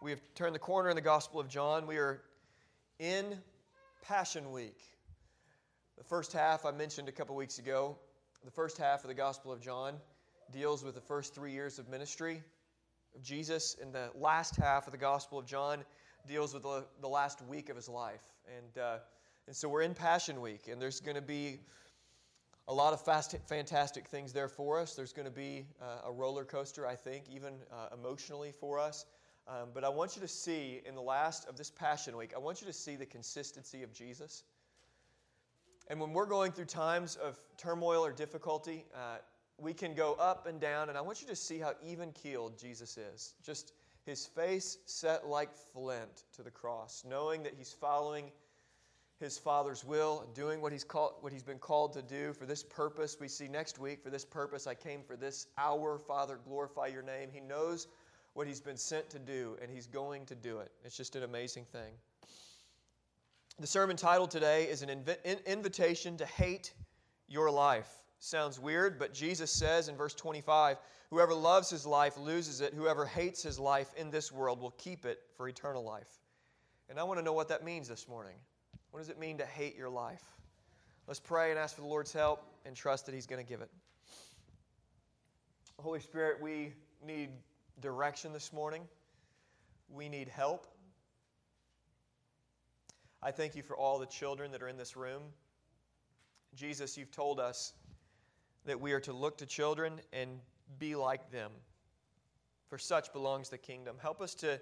We have turned the corner in the Gospel of John. We are in Passion Week. The first half I mentioned a couple weeks ago, the first half of the Gospel of John deals with the first three years of ministry of Jesus, and the last half of the Gospel of John deals with the, the last week of his life. And, uh, and so we're in Passion Week, and there's going to be a lot of fast, fantastic things there for us. There's going to be uh, a roller coaster, I think, even uh, emotionally for us. Um, but I want you to see in the last of this Passion Week, I want you to see the consistency of Jesus. And when we're going through times of turmoil or difficulty, uh, we can go up and down. And I want you to see how even keeled Jesus is. Just his face set like flint to the cross, knowing that he's following his Father's will, doing what he's, called, what he's been called to do for this purpose. We see next week, for this purpose I came for this hour, Father, glorify your name. He knows what he's been sent to do, and he's going to do it. It's just an amazing thing. The sermon title today is an inv- invitation to hate your life. Sounds weird, but Jesus says in verse 25 Whoever loves his life loses it. Whoever hates his life in this world will keep it for eternal life. And I want to know what that means this morning. What does it mean to hate your life? Let's pray and ask for the Lord's help and trust that He's going to give it. Holy Spirit, we need direction this morning. We need help. I thank you for all the children that are in this room. Jesus, you've told us that we are to look to children and be like them, for such belongs the kingdom. Help us to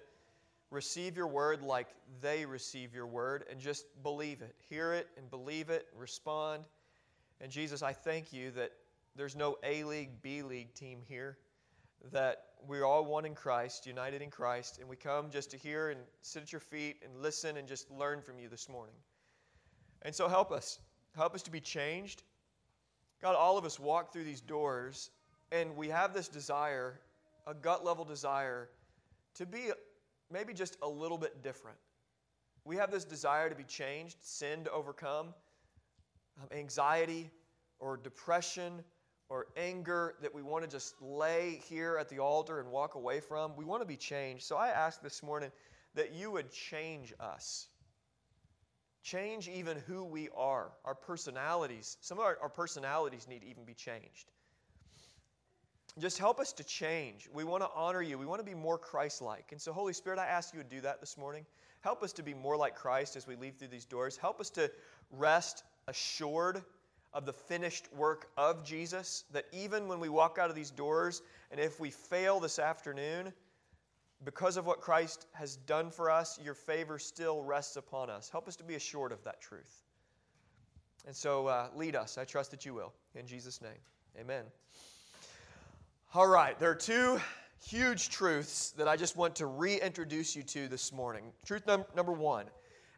receive your word like they receive your word and just believe it. Hear it and believe it, respond. And Jesus, I thank you that there's no A League, B League team here, that we're all one in Christ, united in Christ, and we come just to hear and sit at your feet and listen and just learn from you this morning. And so help us. Help us to be changed. God, all of us walk through these doors and we have this desire, a gut level desire, to be maybe just a little bit different. We have this desire to be changed, sin to overcome, um, anxiety or depression or anger that we want to just lay here at the altar and walk away from. We want to be changed. So I ask this morning that you would change us. Change even who we are, our personalities. Some of our, our personalities need to even be changed. Just help us to change. We want to honor you. We want to be more Christ like. And so, Holy Spirit, I ask you to do that this morning. Help us to be more like Christ as we leave through these doors. Help us to rest assured of the finished work of Jesus, that even when we walk out of these doors, and if we fail this afternoon, because of what Christ has done for us, your favor still rests upon us. Help us to be assured of that truth. And so, uh, lead us. I trust that you will. In Jesus' name, amen. All right, there are two huge truths that I just want to reintroduce you to this morning. Truth num- number one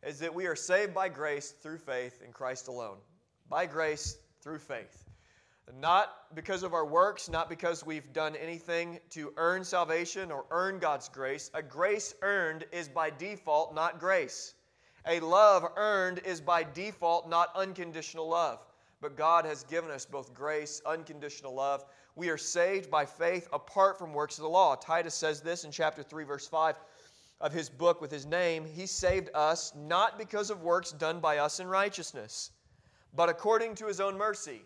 is that we are saved by grace through faith in Christ alone. By grace through faith. Not because of our works, not because we've done anything to earn salvation or earn God's grace. A grace earned is by default not grace. A love earned is by default not unconditional love. But God has given us both grace, unconditional love. We are saved by faith apart from works of the law. Titus says this in chapter 3, verse 5 of his book with his name. He saved us not because of works done by us in righteousness, but according to his own mercy.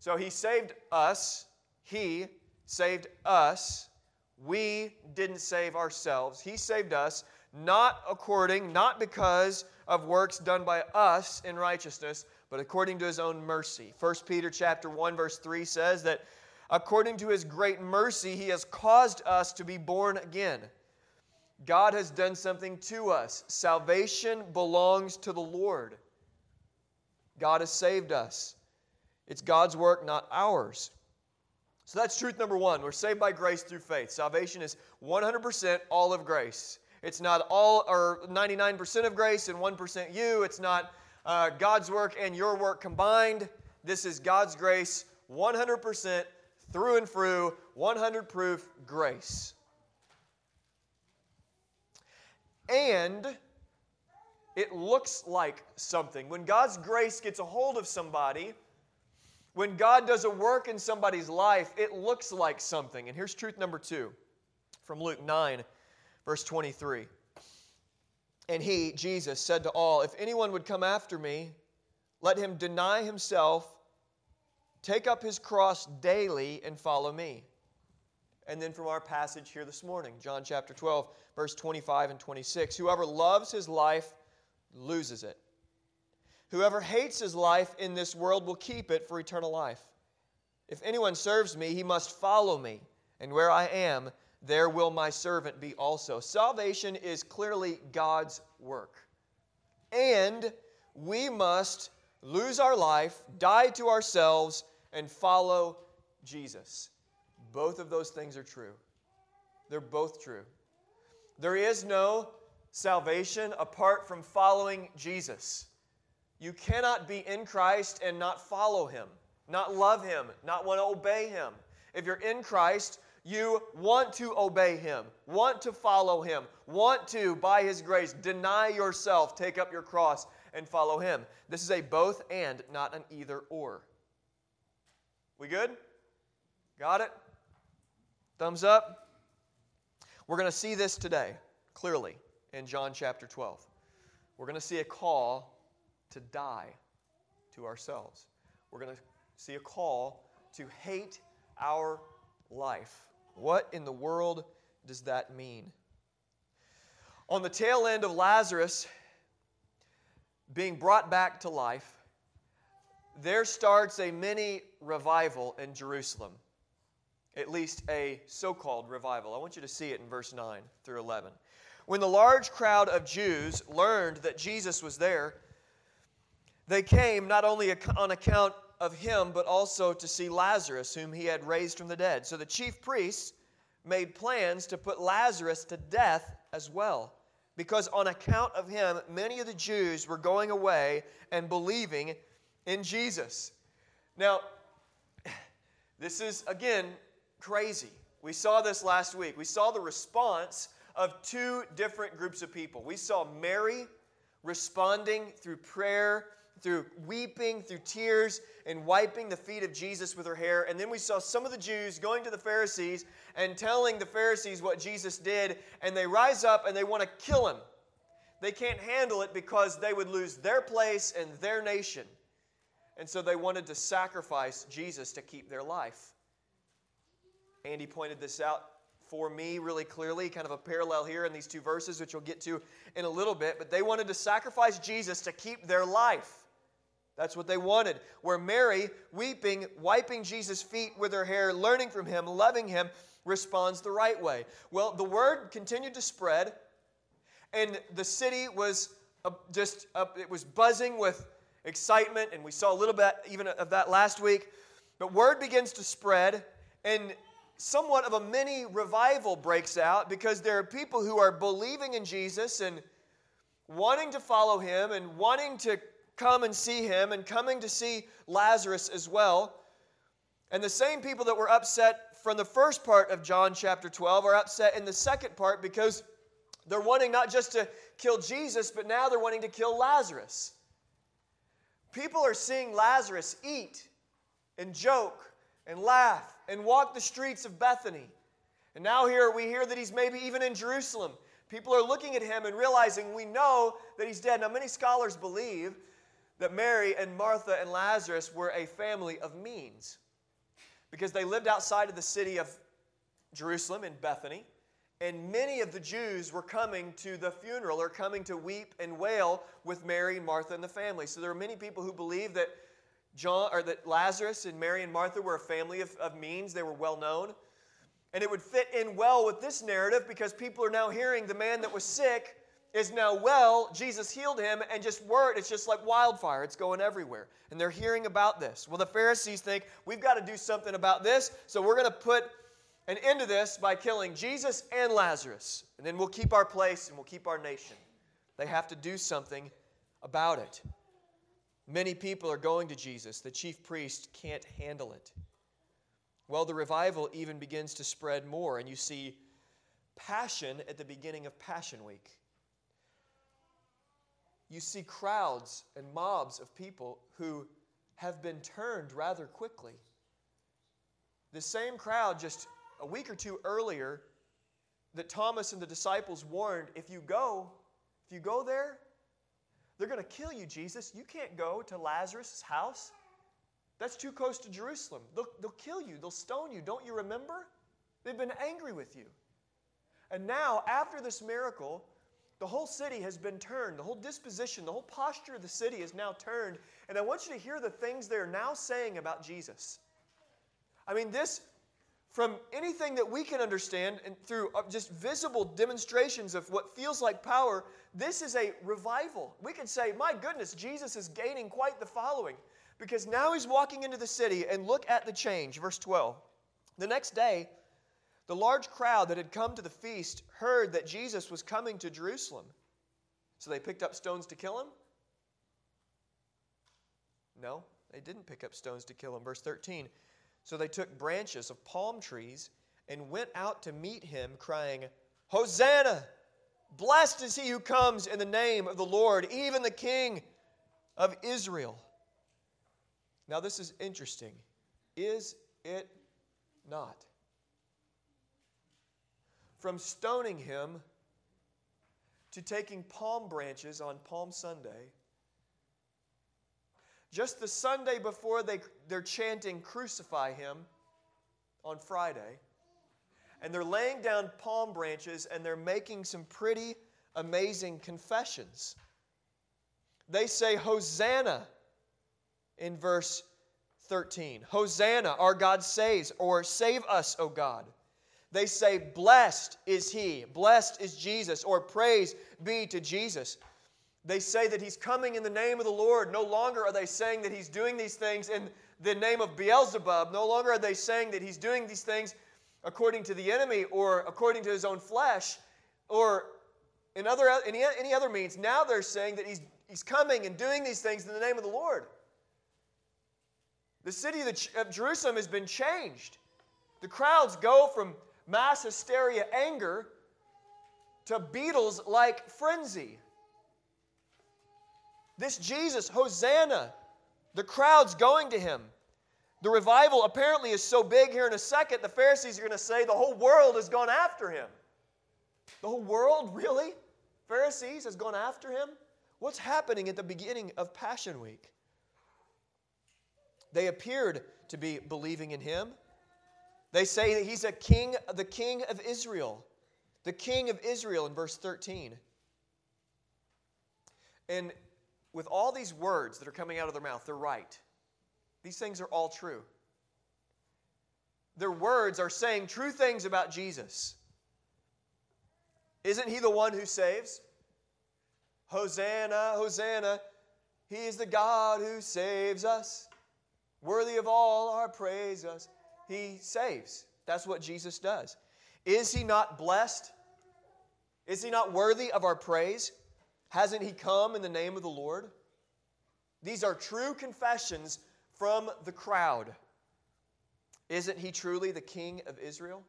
So he saved us. He saved us. We didn't save ourselves. He saved us not according, not because of works done by us in righteousness, but according to his own mercy. 1 Peter chapter 1 verse 3 says that according to his great mercy he has caused us to be born again. God has done something to us. Salvation belongs to the Lord. God has saved us. It's God's work, not ours. So that's truth number one. We're saved by grace through faith. Salvation is 100% all of grace. It's not all or 99% of grace and 1% you. It's not uh, God's work and your work combined. This is God's grace 100% through and through, 100 proof grace. And it looks like something. When God's grace gets a hold of somebody, when God does a work in somebody's life, it looks like something. And here's truth number two from Luke 9, Verse 23. And he, Jesus, said to all, If anyone would come after me, let him deny himself, take up his cross daily, and follow me. And then from our passage here this morning, John chapter 12, verse 25 and 26 Whoever loves his life loses it. Whoever hates his life in this world will keep it for eternal life. If anyone serves me, he must follow me, and where I am, there will my servant be also. Salvation is clearly God's work. And we must lose our life, die to ourselves, and follow Jesus. Both of those things are true. They're both true. There is no salvation apart from following Jesus. You cannot be in Christ and not follow him, not love him, not want to obey him. If you're in Christ, you want to obey him, want to follow him, want to, by his grace, deny yourself, take up your cross, and follow him. This is a both and, not an either or. We good? Got it? Thumbs up? We're going to see this today, clearly, in John chapter 12. We're going to see a call to die to ourselves. We're going to see a call to hate our life. What in the world does that mean? On the tail end of Lazarus being brought back to life, there starts a mini revival in Jerusalem. At least a so called revival. I want you to see it in verse 9 through 11. When the large crowd of Jews learned that Jesus was there, they came not only on account of him, but also to see Lazarus, whom he had raised from the dead. So the chief priests made plans to put Lazarus to death as well, because on account of him, many of the Jews were going away and believing in Jesus. Now, this is, again, crazy. We saw this last week. We saw the response of two different groups of people. We saw Mary responding through prayer through weeping, through tears, and wiping the feet of Jesus with her hair. And then we saw some of the Jews going to the Pharisees and telling the Pharisees what Jesus did, and they rise up and they want to kill him. They can't handle it because they would lose their place and their nation. And so they wanted to sacrifice Jesus to keep their life. Andy pointed this out for me really clearly, kind of a parallel here in these two verses, which we'll get to in a little bit. But they wanted to sacrifice Jesus to keep their life. That's what they wanted. Where Mary, weeping, wiping Jesus' feet with her hair, learning from him, loving him, responds the right way. Well, the word continued to spread, and the city was uh, just, uh, it was buzzing with excitement, and we saw a little bit even of that last week. But word begins to spread, and somewhat of a mini revival breaks out because there are people who are believing in Jesus and wanting to follow him and wanting to come and see him and coming to see Lazarus as well. And the same people that were upset from the first part of John chapter 12 are upset in the second part because they're wanting not just to kill Jesus, but now they're wanting to kill Lazarus. People are seeing Lazarus eat and joke and laugh and walk the streets of Bethany. And now here we hear that he's maybe even in Jerusalem. People are looking at him and realizing we know that he's dead. Now, many scholars believe that Mary and Martha and Lazarus were a family of means because they lived outside of the city of Jerusalem in Bethany. And many of the Jews were coming to the funeral or coming to weep and wail with Mary and Martha and the family. So there are many people who believe that John or that Lazarus and Mary and Martha were a family of, of means. They were well known. And it would fit in well with this narrative because people are now hearing the man that was sick is now well. Jesus healed him, and just word, it's just like wildfire. It's going everywhere. And they're hearing about this. Well, the Pharisees think, we've got to do something about this, so we're going to put an end to this by killing Jesus and Lazarus. And then we'll keep our place and we'll keep our nation. They have to do something about it. Many people are going to Jesus. The chief priest can't handle it. Well, the revival even begins to spread more, and you see passion at the beginning of Passion Week you see crowds and mobs of people who have been turned rather quickly. The same crowd just a week or two earlier that Thomas and the disciples warned if you go, if you go there, they're going to kill you, Jesus. You can't go to Lazarus' house. That's too close to Jerusalem. They'll, they'll kill you, they'll stone you. Don't you remember? They've been angry with you. And now, after this miracle, the whole city has been turned. The whole disposition, the whole posture of the city is now turned. And I want you to hear the things they're now saying about Jesus. I mean, this, from anything that we can understand and through uh, just visible demonstrations of what feels like power, this is a revival. We could say, my goodness, Jesus is gaining quite the following because now he's walking into the city and look at the change. Verse 12. The next day, the large crowd that had come to the feast heard that Jesus was coming to Jerusalem. So they picked up stones to kill him? No, they didn't pick up stones to kill him. Verse 13. So they took branches of palm trees and went out to meet him, crying, Hosanna! Blessed is he who comes in the name of the Lord, even the King of Israel. Now, this is interesting. Is it not? From stoning him to taking palm branches on Palm Sunday, just the Sunday before they, they're chanting, Crucify Him on Friday, and they're laying down palm branches and they're making some pretty amazing confessions. They say, Hosanna in verse 13. Hosanna, our God saves, or save us, O God. They say, Blessed is He, blessed is Jesus, or praise be to Jesus. They say that he's coming in the name of the Lord. No longer are they saying that he's doing these things in the name of Beelzebub. No longer are they saying that he's doing these things according to the enemy or according to his own flesh or in other, any, any other means. Now they're saying that he's, he's coming and doing these things in the name of the Lord. The city of, Jerusalem has been changed. The crowds go from mass hysteria anger to Beatles like frenzy. This Jesus, Hosanna, the crowd's going to him. The revival apparently is so big here in a second, the Pharisees are going to say the whole world has gone after him. The whole world, really? Pharisees has gone after him? What's happening at the beginning of Passion Week? They appeared to be believing in him. They say that he's a king, the king of Israel. The king of Israel in verse 13. And with all these words that are coming out of their mouth, they're right. These things are all true. Their words are saying true things about Jesus. Isn't he the one who saves? Hosanna, Hosanna. He is the God who saves us. Worthy of all our praise us. He saves. That's what Jesus does. Is he not blessed? Is he not worthy of our praise? Hasn't he come in the name of the Lord? These are true confessions from the crowd. Isn't he truly the king of Israel?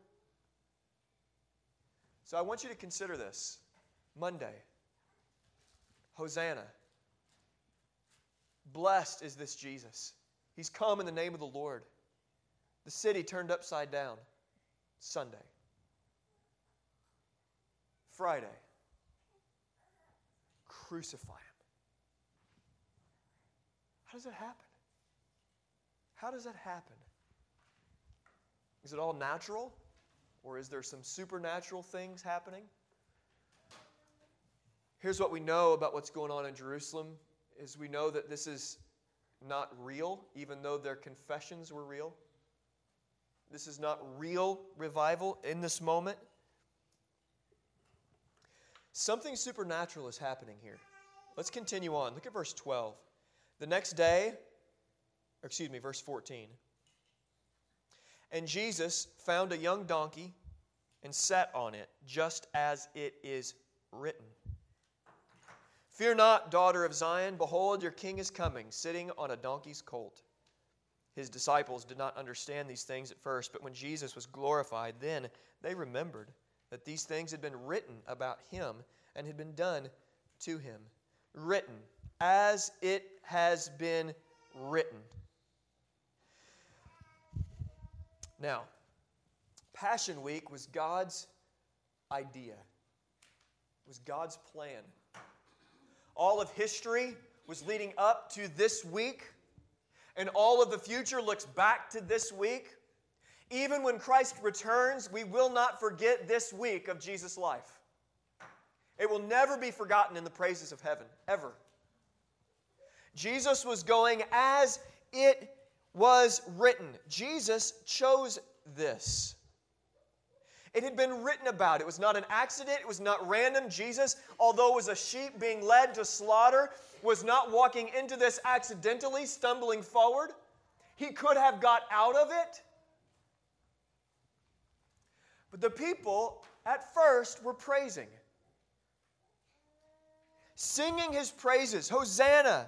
So I want you to consider this Monday. Hosanna. Blessed is this Jesus. He's come in the name of the Lord. The city turned upside down. Sunday. Friday crucify him. How does that happen? How does that happen? Is it all natural? Or is there some supernatural things happening? Here's what we know about what's going on in Jerusalem is we know that this is not real, even though their confessions were real. This is not real revival in this moment. Something supernatural is happening here. Let's continue on. Look at verse 12. The next day, or excuse me, verse 14. And Jesus found a young donkey and sat on it, just as it is written. Fear not, daughter of Zion, behold, your king is coming, sitting on a donkey's colt. His disciples did not understand these things at first, but when Jesus was glorified, then they remembered that these things had been written about him and had been done to him. Written, as it has been written. Now, Passion Week was God's idea. It was God's plan. All of history was leading up to this week, and all of the future looks back to this week. Even when Christ returns, we will not forget this week of Jesus' life. It will never be forgotten in the praises of heaven, ever. Jesus was going as it was written. Jesus chose this. It had been written about. It was not an accident. It was not random. Jesus, although was a sheep being led to slaughter, was not walking into this accidentally, stumbling forward. He could have got out of it. But the people at first were praising, singing his praises. Hosanna!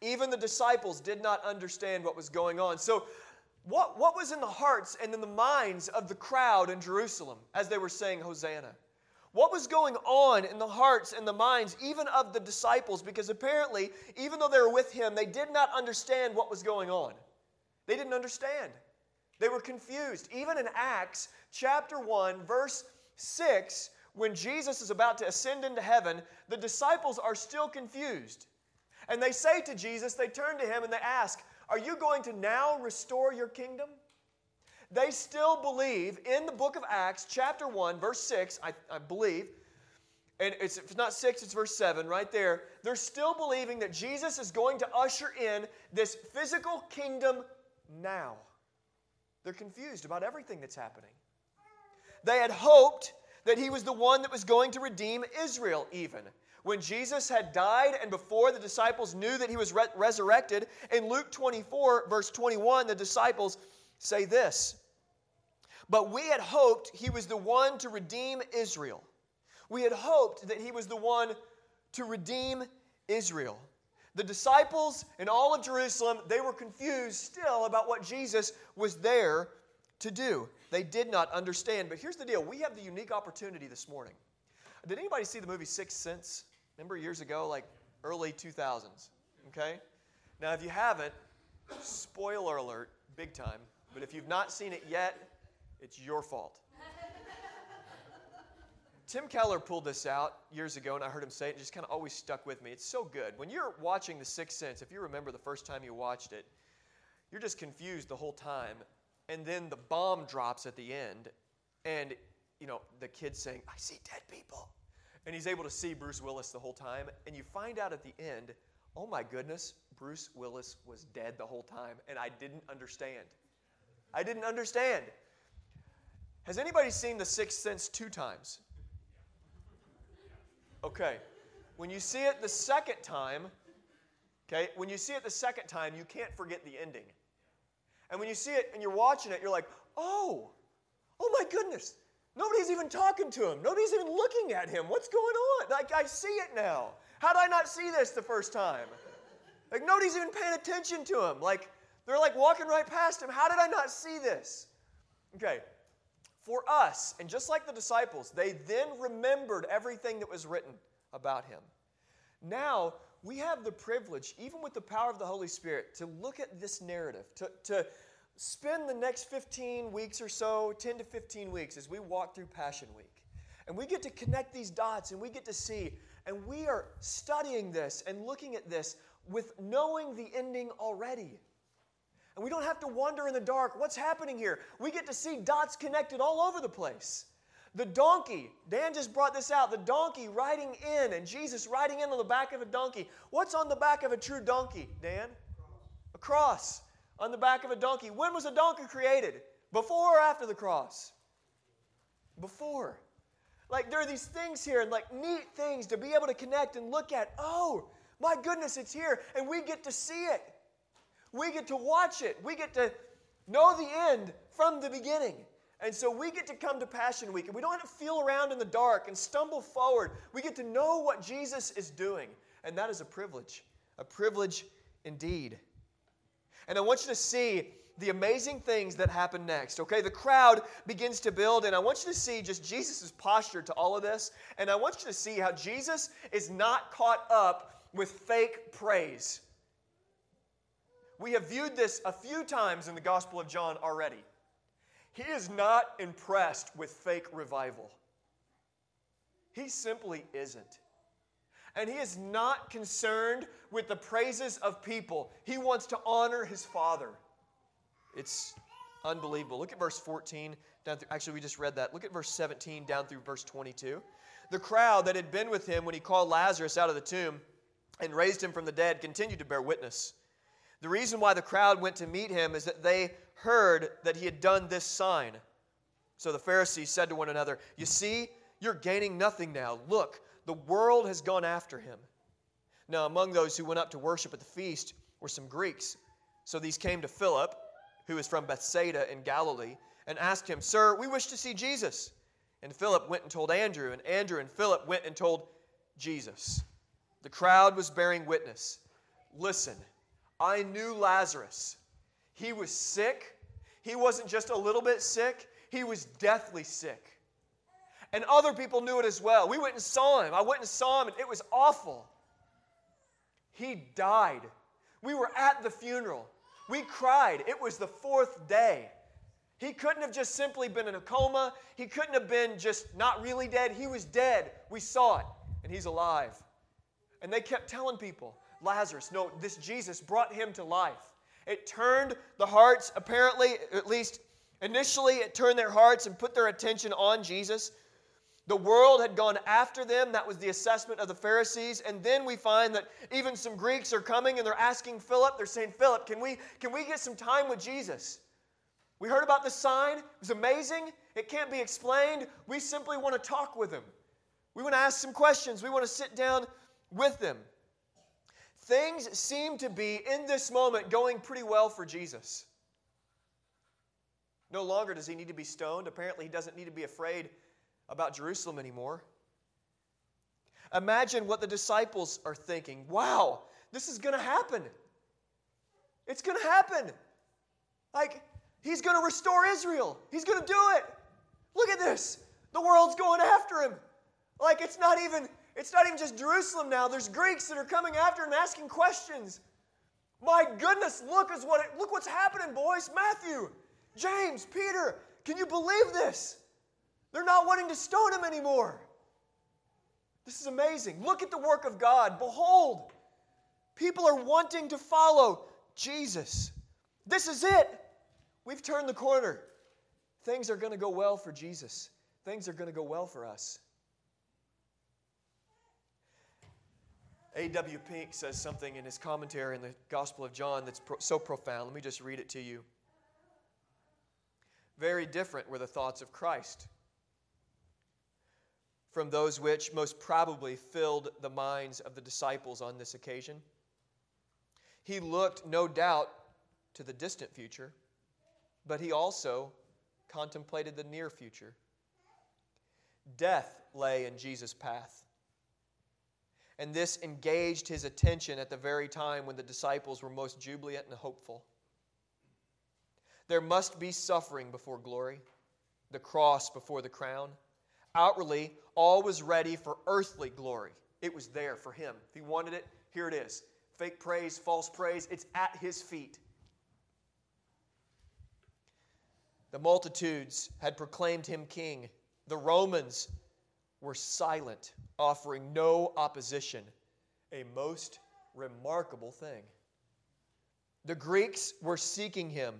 Even the disciples did not understand what was going on. So, what, what was in the hearts and in the minds of the crowd in Jerusalem as they were saying Hosanna? What was going on in the hearts and the minds, even of the disciples? Because apparently, even though they were with him, they did not understand what was going on. They didn't understand. They were confused. Even in Acts chapter 1, verse 6, when Jesus is about to ascend into heaven, the disciples are still confused. And they say to Jesus, they turn to him and they ask, Are you going to now restore your kingdom? They still believe in the book of Acts, chapter 1, verse 6, I, I believe, and it's, it's not 6, it's verse 7 right there. They're still believing that Jesus is going to usher in this physical kingdom now. They're confused about everything that's happening. They had hoped that he was the one that was going to redeem Israel, even when Jesus had died and before the disciples knew that he was re- resurrected, in Luke 24, verse 21, the disciples say this But we had hoped he was the one to redeem Israel. We had hoped that he was the one to redeem Israel. The disciples in all of Jerusalem, they were confused still about what Jesus was there to do. They did not understand. But here's the deal we have the unique opportunity this morning. Did anybody see the movie Sixth Sense? Remember years ago, like early 2000s? Okay? Now, if you haven't, spoiler alert, big time. But if you've not seen it yet, it's your fault. Tim Keller pulled this out years ago, and I heard him say it, and just kind of always stuck with me. It's so good. When you're watching The Sixth Sense, if you remember the first time you watched it, you're just confused the whole time. And then the bomb drops at the end, and you know, the kid's saying, I see dead people and he's able to see Bruce Willis the whole time. And you find out at the end, oh my goodness, Bruce Willis was dead the whole time, and I didn't understand. I didn't understand. Has anybody seen The Sixth Sense two times? Okay. When you see it the second time, okay, when you see it the second time, you can't forget the ending. And when you see it and you're watching it, you're like, oh, oh my goodness, Nobody's even talking to him. Nobody's even looking at him. What's going on? Like, I see it now. How did I not see this the first time? Like, nobody's even paying attention to him. Like, they're like walking right past him. How did I not see this? Okay, for us, and just like the disciples, they then remembered everything that was written about him. Now, we have the privilege, even with the power of the Holy Spirit, to look at this narrative, to, to spend the next 15 weeks or so, 10 to 15 weeks, as we walk through Passion Week. And we get to connect these dots and we get to see, and we are studying this and looking at this with knowing the ending already. And we don't have to wonder in the dark what's happening here. We get to see dots connected all over the place. The donkey, Dan just brought this out, the donkey riding in and Jesus riding in on the back of a donkey. What's on the back of a true donkey, Dan? A cross on the back of a donkey. When was a donkey created? Before or after the cross? Before. Like there are these things here and like neat things to be able to connect and look at. Oh, my goodness, it's here. And we get to see it. We get to watch it. We get to know the end from the beginning. And so we get to come to Passion Week and we don't have to feel around in the dark and stumble forward. We get to know what Jesus is doing. And that is a privilege, a privilege indeed. And I want you to see the amazing things that happen next. Okay, the crowd begins to build, and I want you to see just Jesus' posture to all of this. And I want you to see how Jesus is not caught up with fake praise. We have viewed this a few times in the Gospel of John already. He is not impressed with fake revival. He simply isn't. And he is not concerned with the praises of people. He wants to honor his Father. It's unbelievable. Look at verse 14 down through, actually, we just read that. Look at verse 17 down through verse 22. The crowd that had been with him when he called Lazarus out of the tomb and raised him from the dead continued to bear witness. The reason why the crowd went to meet him is that they heard that he had done this sign. So the Pharisees said to one another, You see, you're gaining nothing now. Look, the world has gone after him. Now, among those who went up to worship at the feast were some Greeks. So these came to Philip, who is from Bethsaida in Galilee, and asked him, Sir, we wish to see Jesus. And Philip went and told Andrew, and Andrew and Philip went and told Jesus. The crowd was bearing witness. Listen, I knew Lazarus. He was sick. He wasn't just a little bit sick, he was deathly sick. And other people knew it as well. We went and saw him. I went and saw him, and it was awful. He died. We were at the funeral. We cried. It was the fourth day. He couldn't have just simply been in a coma. He couldn't have been just not really dead. He was dead. We saw it, and he's alive. And they kept telling people, Lazarus, no, this Jesus brought him to life. It turned the hearts, apparently, at least initially, it turned their hearts and put their attention on Jesus. The world had gone after them. That was the assessment of the Pharisees. And then we find that even some Greeks are coming and they're asking Philip, they're saying, Philip, can we, can we get some time with Jesus? We heard about the sign. It was amazing. It can't be explained. We simply want to talk with him. We want to ask some questions. We want to sit down with them. Things seem to be, in this moment, going pretty well for Jesus. No longer does he need to be stoned. Apparently, he doesn't need to be afraid about Jerusalem anymore. Imagine what the disciples are thinking. Wow, this is going to happen. It's going to happen. Like, he's going to restore Israel. He's going to do it. Look at this. The world's going after him. Like, it's not even. It's not even just Jerusalem now. There's Greeks that are coming after him asking questions. My goodness, look is what it, look what's happening, boys. Matthew, James, Peter, can you believe this? They're not wanting to stone him anymore. This is amazing. Look at the work of God. Behold, people are wanting to follow Jesus. This is it. We've turned the corner. Things are going to go well for Jesus. Things are going to go well for us. A.W. Pink says something in his commentary in the Gospel of John that's pro- so profound. Let me just read it to you. Very different were the thoughts of Christ from those which most probably filled the minds of the disciples on this occasion. He looked, no doubt, to the distant future, but he also contemplated the near future. Death lay in Jesus' path. And this engaged his attention at the very time when the disciples were most jubilant and hopeful. There must be suffering before glory, the cross before the crown. Outwardly, all was ready for earthly glory. It was there for him. If he wanted it, here it is. Fake praise, false praise, it's at his feet. The multitudes had proclaimed him king. The Romans were silent, offering no opposition. A most remarkable thing. The Greeks were seeking him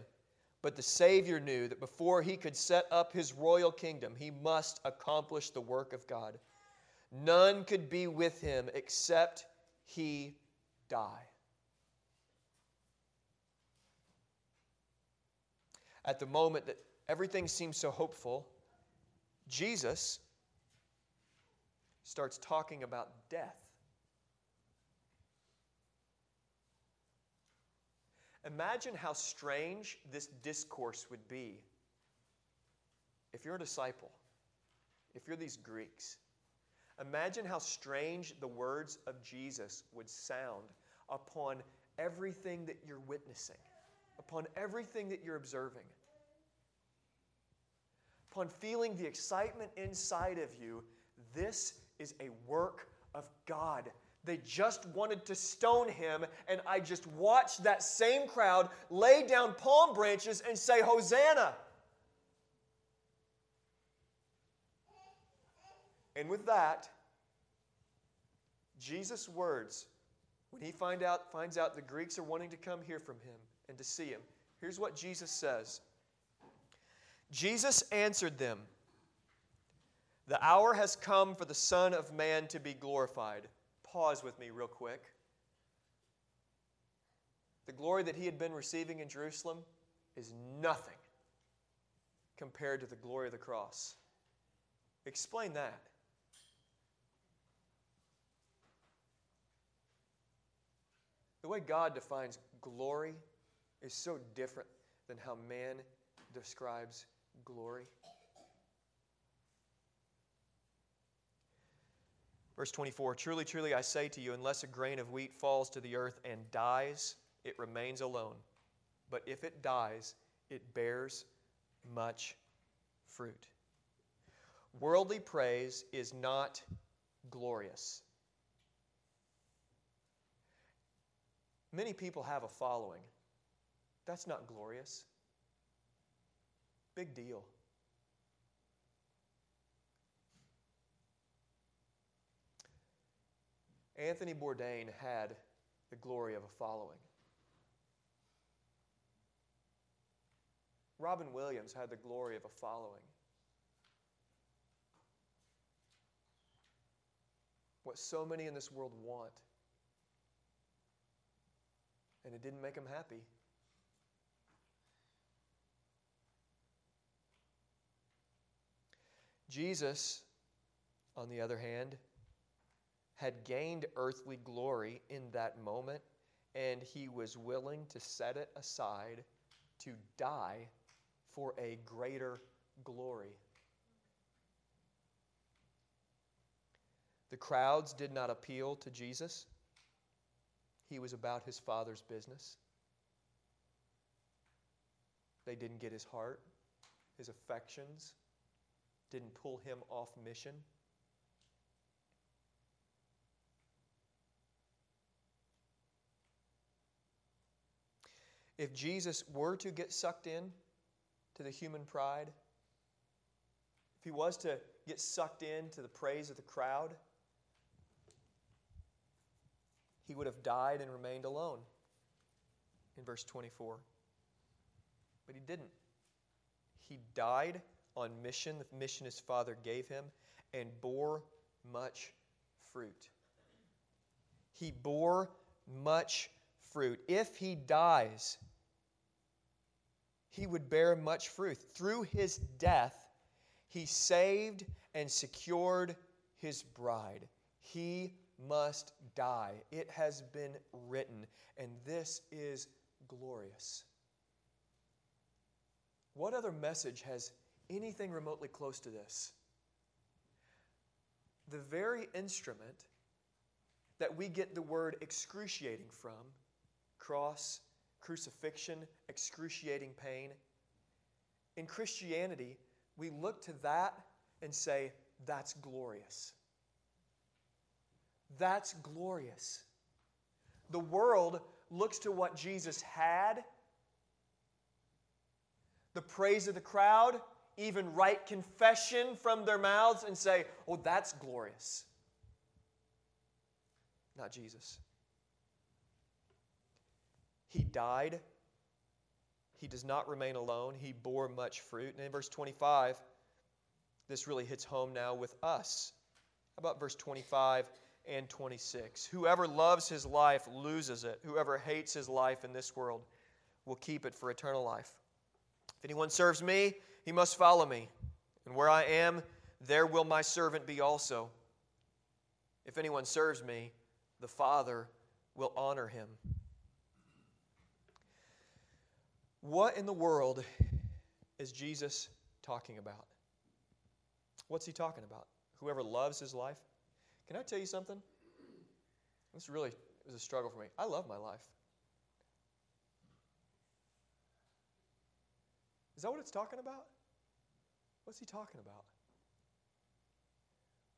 but the Savior knew that before he could set up his royal kingdom, he must accomplish the work of God. None could be with him except he die. At the moment that everything seems so hopeful, Jesus starts talking about death. Imagine how strange this discourse would be if you're a disciple, if you're these Greeks. Imagine how strange the words of Jesus would sound upon everything that you're witnessing, upon everything that you're observing, upon feeling the excitement inside of you. This is a work of God. They just wanted to stone him, and I just watched that same crowd lay down palm branches and say, Hosanna. And with that, Jesus' words, when he find out, finds out the Greeks are wanting to come hear from him and to see him, here's what Jesus says Jesus answered them, The hour has come for the Son of Man to be glorified. Pause with me, real quick. The glory that he had been receiving in Jerusalem is nothing compared to the glory of the cross. Explain that. The way God defines glory is so different than how man describes glory. Verse 24 Truly, truly, I say to you, unless a grain of wheat falls to the earth and dies, it remains alone. But if it dies, it bears much fruit. Worldly praise is not glorious. Many people have a following. That's not glorious. Big deal. Anthony Bourdain had the glory of a following. Robin Williams had the glory of a following. What so many in this world want. And it didn't make them happy. Jesus, on the other hand, had gained earthly glory in that moment, and he was willing to set it aside to die for a greater glory. The crowds did not appeal to Jesus. He was about his Father's business. They didn't get his heart, his affections, didn't pull him off mission. If Jesus were to get sucked in to the human pride, if he was to get sucked in to the praise of the crowd, he would have died and remained alone in verse 24. But he didn't. He died on mission, the mission his father gave him, and bore much fruit. He bore much fruit. If he dies, he would bear much fruit. Through his death, he saved and secured his bride. He must die. It has been written, and this is glorious. What other message has anything remotely close to this? The very instrument that we get the word excruciating from cross, crucifixion, excruciating pain. In Christianity, we look to that and say, that's glorious. That's glorious. The world looks to what Jesus had, the praise of the crowd, even right confession from their mouths, and say, oh, that's glorious. Not Jesus. He died. He does not remain alone. He bore much fruit. And in verse 25, this really hits home now with us. How about verse 25 and 26? Whoever loves his life loses it. Whoever hates his life in this world will keep it for eternal life. If anyone serves me, he must follow me. And where I am, there will my servant be also. If anyone serves me, the Father will honor him. What in the world is Jesus talking about? What's he talking about? Whoever loves his life? Can I tell you something? This really is a struggle for me. I love my life. Is that what it's talking about? What's he talking about?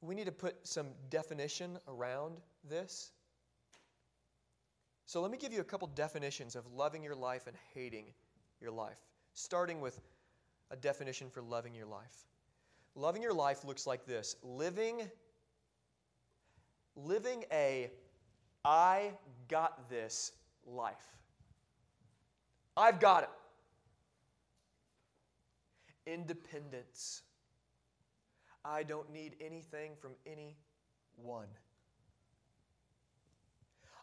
We need to put some definition around this. So let me give you a couple definitions of loving your life and hating your life, starting with a definition for loving your life. Loving your life looks like this living, living a I got this life. I've got it. Independence. I don't need anything from anyone.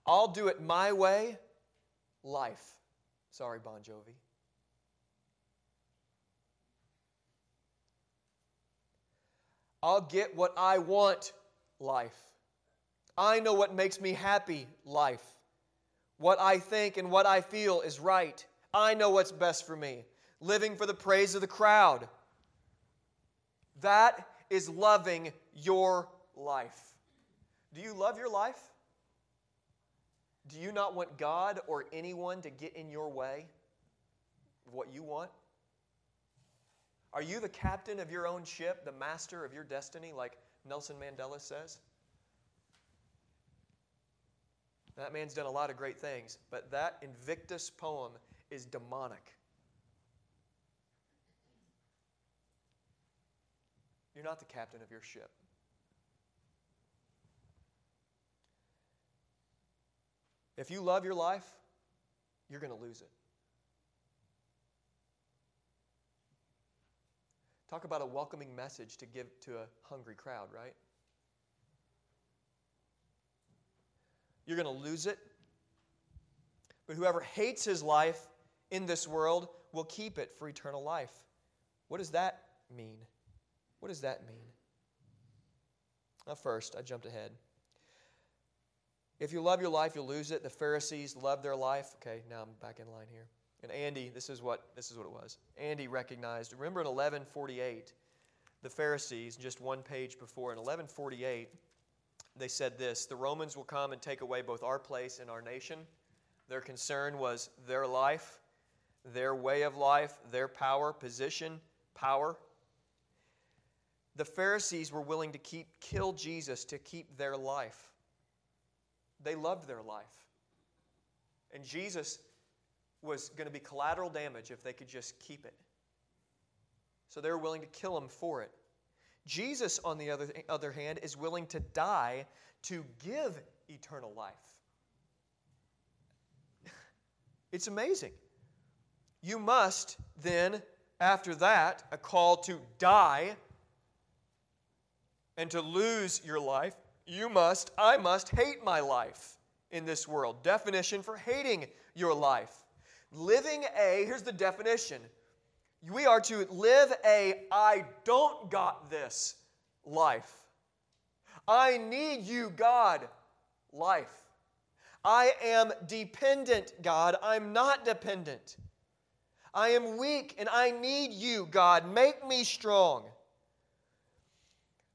I'll do it my way. Life. Sorry, Bon Jovi. I'll get what I want. Life. I know what makes me happy. Life. What I think and what I feel is right. I know what's best for me. Living for the praise of the crowd. That is loving your life. Do you love your life? Do you not want God or anyone to get in your way of what you want? Are you the captain of your own ship, the master of your destiny, like Nelson Mandela says? That man's done a lot of great things, but that Invictus poem is demonic. You're not the captain of your ship. If you love your life, you're going to lose it. Talk about a welcoming message to give to a hungry crowd, right? You're going to lose it. But whoever hates his life in this world will keep it for eternal life. What does that mean? What does that mean? Now, first, I jumped ahead. If you love your life, you'll lose it. The Pharisees loved their life. Okay, now I'm back in line here. And Andy, this is what this is what it was. Andy recognized. Remember in 1148, the Pharisees, just one page before, in 1148, they said this: the Romans will come and take away both our place and our nation. Their concern was their life, their way of life, their power, position, power. The Pharisees were willing to keep kill Jesus to keep their life. They loved their life. And Jesus was going to be collateral damage if they could just keep it. So they were willing to kill him for it. Jesus, on the other, other hand, is willing to die to give eternal life. It's amazing. You must then, after that, a call to die and to lose your life, you must, I must hate my life in this world. Definition for hating your life. Living a, here's the definition. We are to live a I don't got this life. I need you, God, life. I am dependent, God. I'm not dependent. I am weak and I need you, God. Make me strong.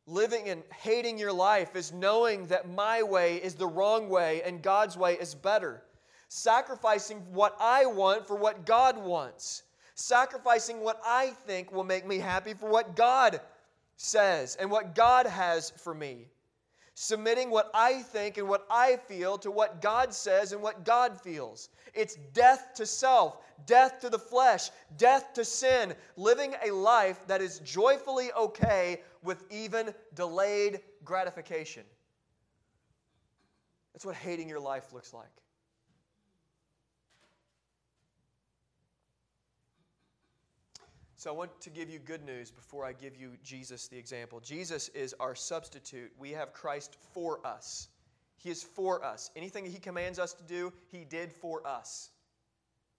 Living and hating your life is knowing that my way is the wrong way and God's way is better. Sacrificing what I want for what God wants. Sacrificing what I think will make me happy for what God says and what God has for me. Submitting what I think and what I feel to what God says and what God feels. It's death to self, death to the flesh, death to sin, living a life that is joyfully okay with even delayed gratification. That's what hating your life looks like. So I want to give you good news before I give you Jesus the example. Jesus is our substitute. We have Christ for us. He is for us. Anything that He commands us to do, He did for us.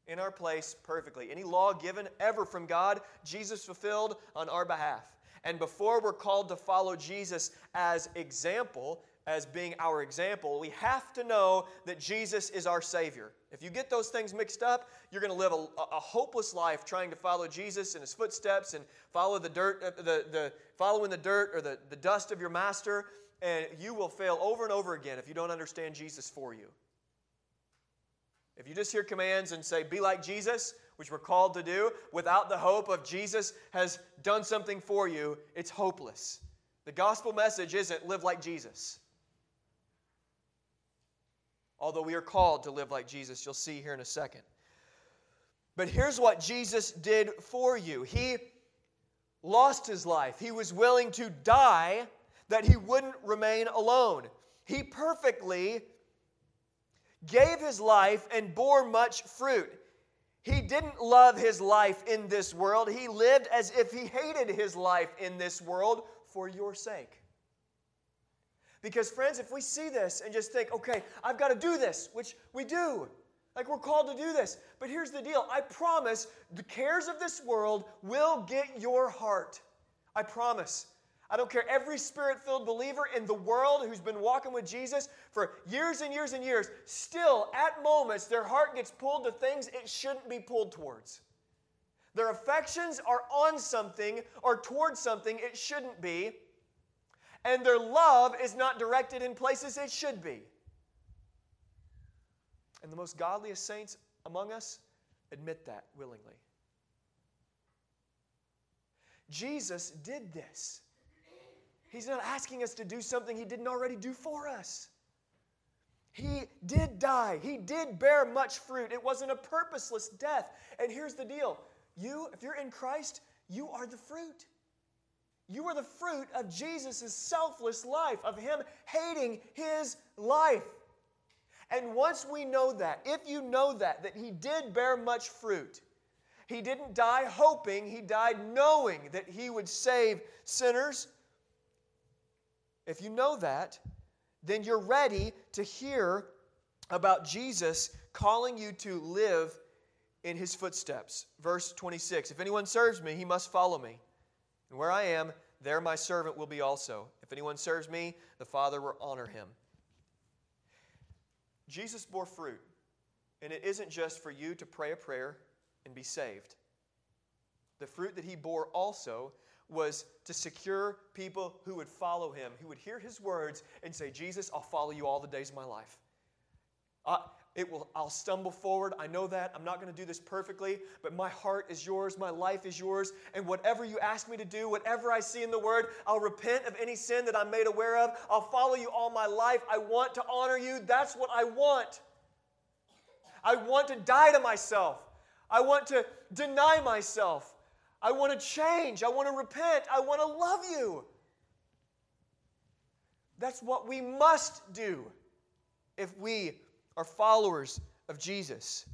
In our place perfectly. Any law given ever from God, Jesus fulfilled on our behalf. And before we're called to follow Jesus as example, as being our example, we have to know that Jesus is our Savior. If you get those things mixed up, you're going to live a, a, hopeless life trying to follow Jesus in His footsteps and follow the dirt, uh, the, the following the dirt or the, the dust of your master, and you will fail over and over again if you don't understand Jesus for you. If you just hear commands and say, "Be like Jesus," which we're called to do, without the hope of Jesus has done something for you, it's hopeless. The gospel message isn't live like Jesus. Although we are called to live like Jesus, you'll see here in a second. But here's what Jesus did for you He lost his life. He was willing to die that he wouldn't remain alone. He perfectly gave his life and bore much fruit. He didn't love his life in this world. He lived as if he hated his life in this world for your sake. Because, friends, if we see this and just think, okay, I've got to do this, which we do, like we're called to do this. But here's the deal I promise the cares of this world will get your heart. I promise. I don't care, every spirit filled believer in the world who's been walking with Jesus for years and years and years, still at moments their heart gets pulled to things it shouldn't be pulled towards. Their affections are on something or towards something it shouldn't be, and their love is not directed in places it should be. And the most godliest saints among us admit that willingly. Jesus did this. He's not asking us to do something He didn't already do for us. He did die. He did bear much fruit. It wasn't a purposeless death. And here's the deal you, if you're in Christ, you are the fruit. You are the fruit of Jesus' selfless life, of Him hating His life. And once we know that, if you know that, that He did bear much fruit, He didn't die hoping, He died knowing that He would save sinners. If you know that, then you're ready to hear about Jesus calling you to live in his footsteps. Verse 26 If anyone serves me, he must follow me. And where I am, there my servant will be also. If anyone serves me, the Father will honor him. Jesus bore fruit, and it isn't just for you to pray a prayer and be saved. The fruit that he bore also was to secure people who would follow him, who would hear his words and say, Jesus, I'll follow you all the days of my life. Uh, it will, I'll stumble forward. I know that. I'm not going to do this perfectly, but my heart is yours. My life is yours. And whatever you ask me to do, whatever I see in the Word, I'll repent of any sin that I'm made aware of. I'll follow you all my life. I want to honor you. That's what I want. I want to die to myself. I want to deny myself. I want to change. I want to repent. I want to love you. That's what we must do if we are followers of Jesus.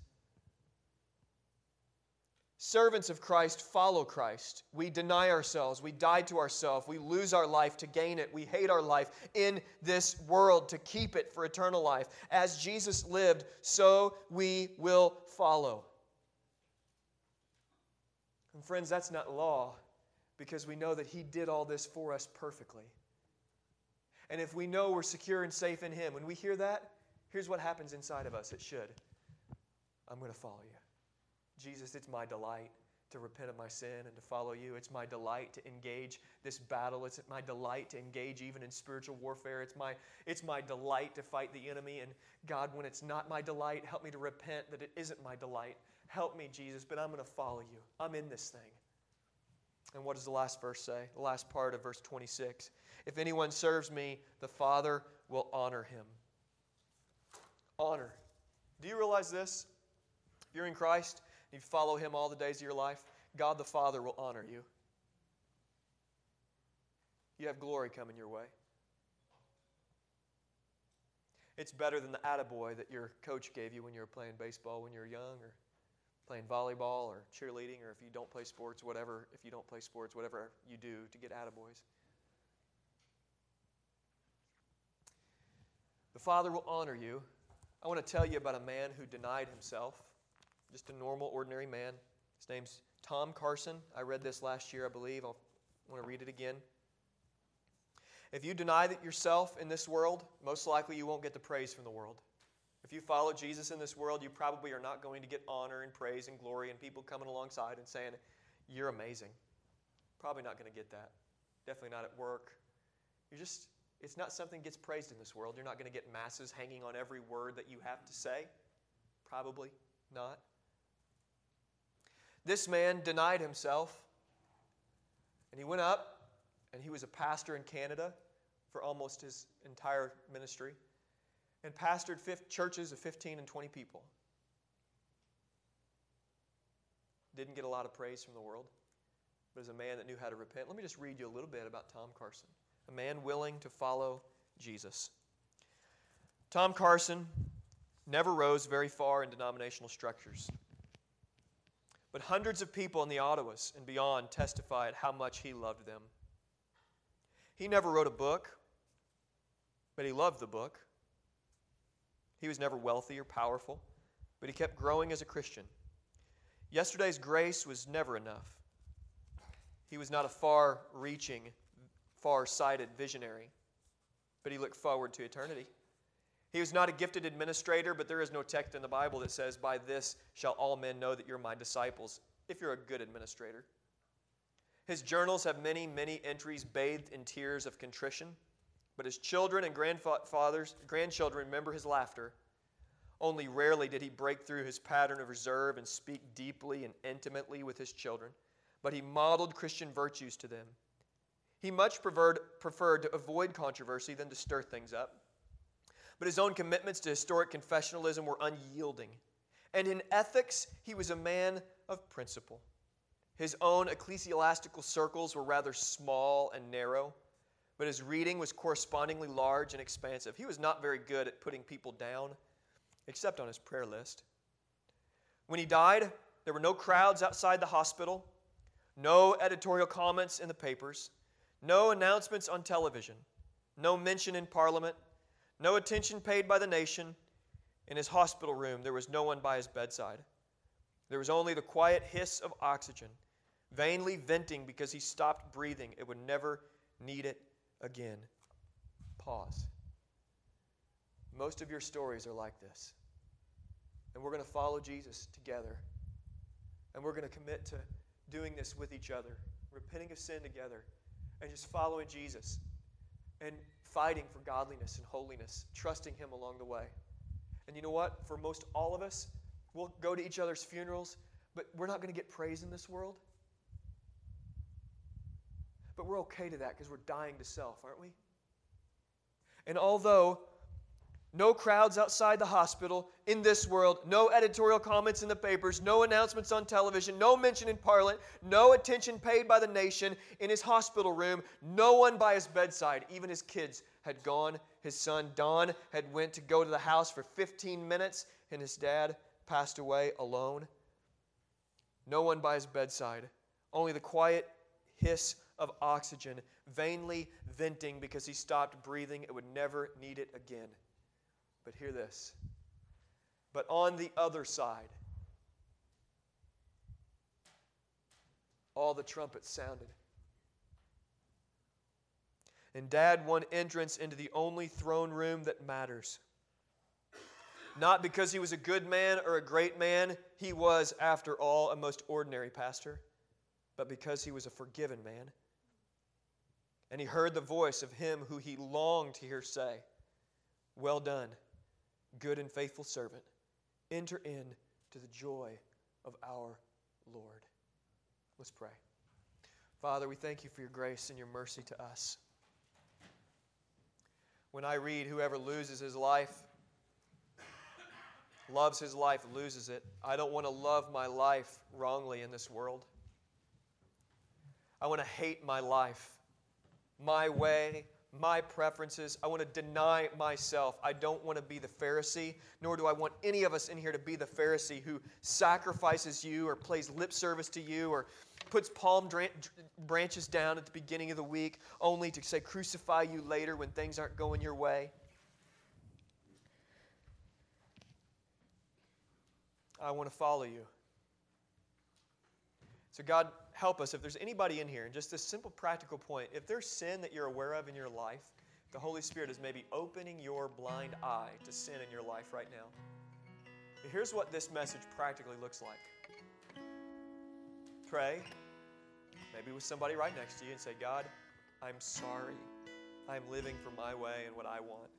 Servants of Christ follow Christ. We deny ourselves. We die to ourselves. We lose our life to gain it. We hate our life in this world to keep it for eternal life. As Jesus lived, so we will follow. And friends, that's not law because we know that He did all this for us perfectly. And if we know we're secure and safe in Him, when we hear that, here's what happens inside of us. It should. I'm going to follow you. Jesus, it's my delight to repent of my sin and to follow you. It's my delight to engage this battle. It's my delight to engage even in spiritual warfare. It's my, it's my delight to fight the enemy. And God, when it's not my delight, help me to repent that it isn't my delight Help me, Jesus, but I'm going to follow you. I'm in this thing. And what does the last verse say? The last part of verse 26. If anyone serves me, the Father will honor him. Honor. Do you realize this? If you're in Christ, and you follow him all the days of your life, God the Father will honor you. You have glory coming your way. It's better than the attaboy that your coach gave you when you were playing baseball when you were young or playing volleyball or cheerleading, or if you don't play sports, whatever, if you don't play sports, whatever you do to get attaboys. The Father will honor you. I want to tell you about a man who denied himself, just a normal, ordinary man. His name's Tom Carson. I read this last year, I believe. I want to read it again. If you deny that yourself in this world, most likely you won't get the praise from the world. If you follow Jesus in this world, you probably are not going to get honor and praise and glory and people coming alongside and saying, You're amazing. Probably not going to get that. Definitely not at work. You're just, it's not something that gets praised in this world. You're not going to get masses hanging on every word that you have to say. Probably not. This man denied himself and he went up and he was a pastor in Canada for almost his entire ministry and pastored churches of 15 and 20 people. Didn't get a lot of praise from the world. but as a man that knew how to repent. Let me just read you a little bit about Tom Carson, a man willing to follow Jesus. Tom Carson never rose very far in denominational structures. But hundreds of people in the Ottawas and beyond testified how much he loved them. He never wrote a book, but he loved the book. He was never wealthy or powerful, but he kept growing as a Christian. Yesterday's grace was never enough. He was not a far reaching, far sighted visionary, but he looked forward to eternity. He was not a gifted administrator, but there is no text in the Bible that says, By this shall all men know that you're my disciples, if you're a good administrator. His journals have many, many entries bathed in tears of contrition, but his children and grandfathers, grandchildren remember his laughter. Only rarely did he break through his pattern of reserve and speak deeply and intimately with his children, but he modeled Christian virtues to them. He much preferred, preferred to avoid controversy than to stir things up. But his own commitments to historic confessionalism were unyielding. And in ethics, he was a man of principle. His own ecclesiastical circles were rather small and narrow, but his reading was correspondingly large and expansive. He was not very good at putting people down, except on his prayer list. When he died, there were no crowds outside the hospital, no editorial comments in the papers, no announcements on television, no mention in Parliament, no attention paid by the nation. In his hospital room, there was no one by his bedside. There was only the quiet hiss of oxygen, vainly venting because he stopped breathing. It would never need it again. Pause. Most of your stories are like this. And we're going to follow Jesus together. And we're going to commit to doing this with each other, repenting of sin together, and just following Jesus. And fighting for godliness and holiness, trusting Him along the way. And you know what? For most all of us, we'll go to each other's funerals, but we're not going to get praise in this world. But we're okay to that because we're dying to self, aren't we? And although no crowds outside the hospital in this world, no editorial comments in the papers, no announcements on television, no mention in Parliament, no attention paid by the nation in his hospital room, no one by his bedside. Even his kids had gone. His son Don had went to go to the house for 15 minutes and his dad passed away alone. No one by his bedside, only the quiet hiss of oxygen, vainly venting because he stopped breathing It would never need it again. But hear this. But on the other side, all the trumpets sounded. And dad won entrance into the only throne room that matters. Not because he was a good man or a great man, he was, after all, a most ordinary pastor, but because he was a forgiven man. And he heard the voice of him who he longed to hear say, Well done good and faithful servant, enter in to the joy of our Lord. Let's pray. Father, we thank you for your grace and your mercy to us. When I read, whoever loses his life, loves his life, loses it, I don't want to love my life wrongly in this world. I want to hate my life, my way, my preferences. I want to deny myself. I don't want to be the Pharisee, nor do I want any of us in here to be the Pharisee who sacrifices you or plays lip service to you or puts palm branches down at the beginning of the week only to say, crucify you later when things aren't going your way. I want to follow you. So, God, help us. If there's anybody in here, and just this simple practical point, if there's sin that you're aware of in your life, the Holy Spirit is maybe opening your blind eye to sin in your life right now. Here's what this message practically looks like pray, maybe with somebody right next to you, and say, God, I'm sorry. I'm living for my way and what I want.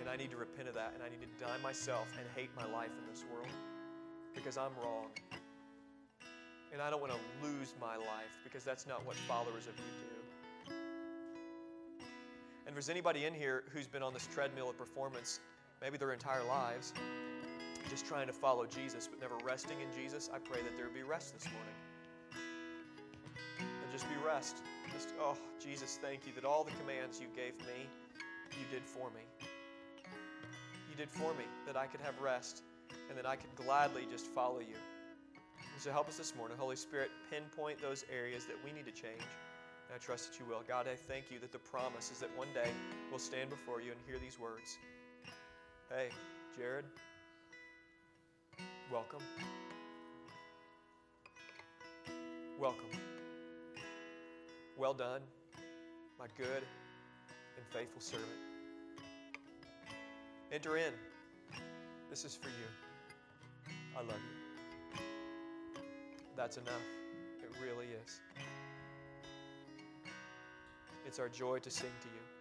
And I need to repent of that, and I need to deny myself and hate my life in this world because I'm wrong and I don't want to lose my life because that's not what followers of you do. And if there's anybody in here who's been on this treadmill of performance, maybe their entire lives, just trying to follow Jesus but never resting in Jesus, I pray that there be rest this morning. And just be rest. Just, oh, Jesus, thank you that all the commands you gave me, you did for me. You did for me that I could have rest and that I could gladly just follow you. So help us this morning, Holy Spirit, pinpoint those areas that we need to change. And I trust that you will. God, I thank you that the promise is that one day we'll stand before you and hear these words. Hey, Jared, welcome. Welcome. Well done, my good and faithful servant. Enter in. This is for you. I love you. That's enough. It really is. It's our joy to sing to you.